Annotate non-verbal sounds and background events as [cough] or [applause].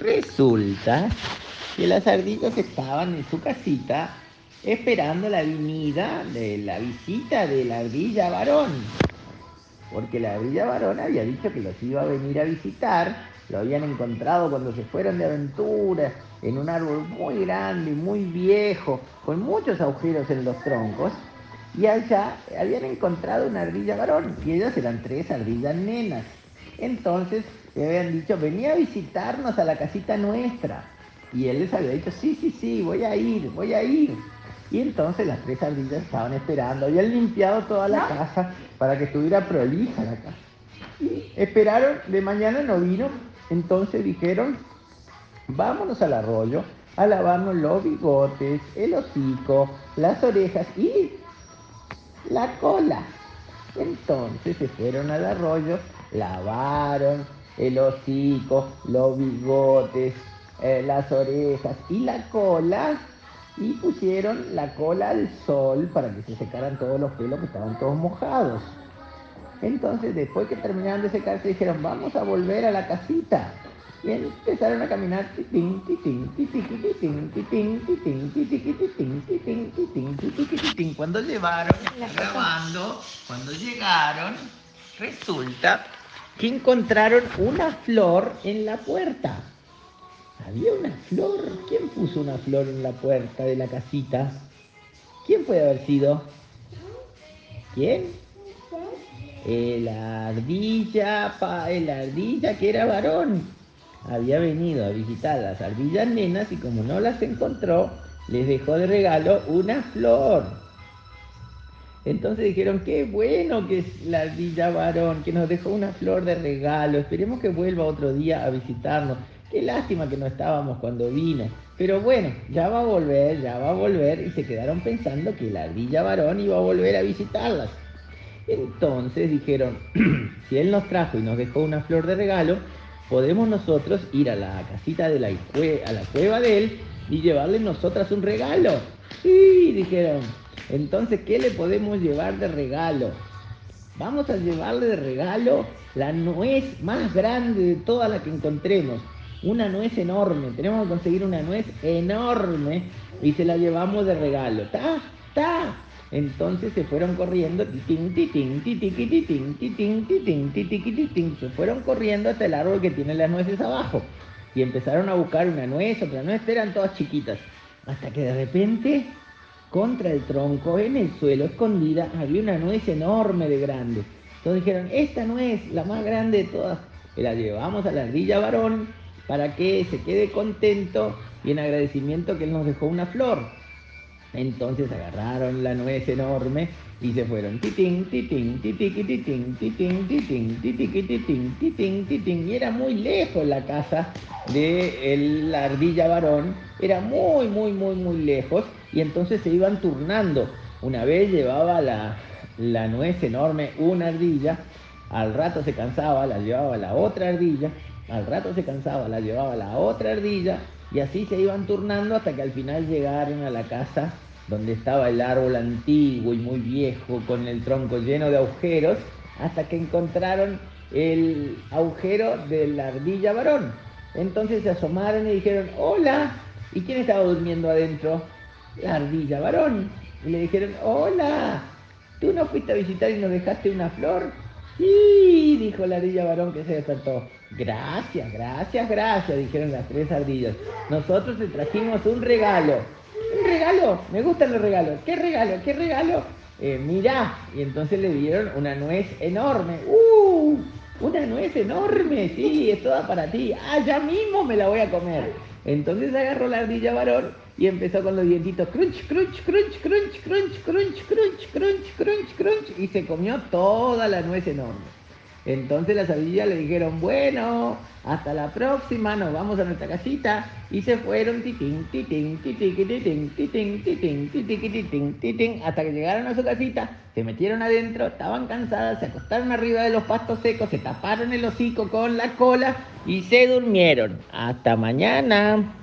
Resulta que las ardillas estaban en su casita esperando la venida de la visita de la ardilla varón. Porque la ardilla varón había dicho que los iba a venir a visitar, lo habían encontrado cuando se fueron de aventura en un árbol muy grande, muy viejo, con muchos agujeros en los troncos, y allá habían encontrado una ardilla varón, y ellas eran tres ardillas nenas. Entonces le habían dicho, venía a visitarnos a la casita nuestra. Y él les había dicho, sí, sí, sí, voy a ir, voy a ir. Y entonces las tres ardillas estaban esperando, habían limpiado toda la casa para que estuviera prolija la casa. Y esperaron, de mañana no vino, entonces dijeron, vámonos al arroyo a lavarnos los bigotes, el hocico, las orejas y la cola. Entonces se fueron al arroyo, lavaron el hocico, los bigotes, eh, las orejas y la cola y pusieron la cola al sol para que se secaran todos los pelos que estaban todos mojados. Entonces, después que terminaron de secarse, dijeron, vamos a volver a la casita. Y empezaron a caminar. Cuando llevaron, grabando, cuando llegaron, resulta que encontraron una flor en la puerta. Había una flor. ¿Quién puso una flor en la puerta de la casita? ¿Quién puede haber sido? ¿Quién? El ardilla, pa, el ardilla que era varón. Había venido a visitar a las ardillas nenas y como no las encontró, les dejó de regalo una flor. Entonces dijeron, qué bueno que es la ardilla varón, que nos dejó una flor de regalo, esperemos que vuelva otro día a visitarnos. Qué lástima que no estábamos cuando vino. Pero bueno, ya va a volver, ya va a volver. Y se quedaron pensando que la ardilla varón iba a volver a visitarlas. Entonces dijeron, [clears throat] si él nos trajo y nos dejó una flor de regalo, podemos nosotros ir a la casita de la, a la cueva de él y llevarle nosotras un regalo. Sí, dijeron. Entonces, ¿qué le podemos llevar de regalo? Vamos a llevarle de regalo la nuez más grande de todas las que encontremos una nuez enorme, tenemos que conseguir una nuez enorme y se la llevamos de regalo. ¡Ta! ¡Ta! Entonces se fueron corriendo, se fueron corriendo hasta el árbol que tiene las nueces abajo. Y empezaron a buscar una nuez, otra nuez, eran todas chiquitas. Hasta que de repente, contra el tronco, en el suelo, escondida, había una nuez enorme de grande. Entonces dijeron, esta nuez, la más grande de todas, la llevamos a la ardilla varón para que se quede contento y en agradecimiento que él nos dejó una flor. Entonces agarraron la nuez enorme y se fueron titín, titín, titín, titín, titín, titín, Y era muy lejos la casa de la ardilla varón, era muy, muy, muy, muy lejos. Y entonces se iban turnando. Una vez llevaba la, la nuez enorme una ardilla, al rato se cansaba, la llevaba la otra ardilla, al rato se cansaba, la llevaba la otra ardilla, y así se iban turnando hasta que al final llegaron a la casa donde estaba el árbol antiguo y muy viejo con el tronco lleno de agujeros hasta que encontraron el agujero de la ardilla varón. Entonces se asomaron y dijeron, hola, ¿y quién estaba durmiendo adentro? La ardilla varón. Y le dijeron, hola, ¿tú no fuiste a visitar y nos dejaste una flor? Sí, dijo la ardilla varón que se despertó. Gracias, gracias, gracias, dijeron las tres ardillas. Nosotros te trajimos un regalo. ¿Un regalo? Me gustan los regalos. ¿Qué regalo? ¿Qué regalo? Eh, mirá. Y entonces le dieron una nuez enorme. ¡Uh! Una nuez enorme, sí, es toda para ti. Ah, ya mismo me la voy a comer. Entonces agarró la ardilla varón y empezó con los dientitos crunch, crunch, crunch, crunch, crunch, crunch, crunch, crunch, crunch, crunch y se comió toda la nuez enorme. Entonces las ardillas le dijeron, bueno, hasta la próxima, nos vamos a nuestra casita. Y se fueron titín, titín, titín, titín, titín, titín, titín, titín, hasta que llegaron a su casita, se metieron adentro, estaban cansadas, se acostaron arriba de los pastos secos, se taparon el hocico con la cola y se durmieron. Hasta mañana.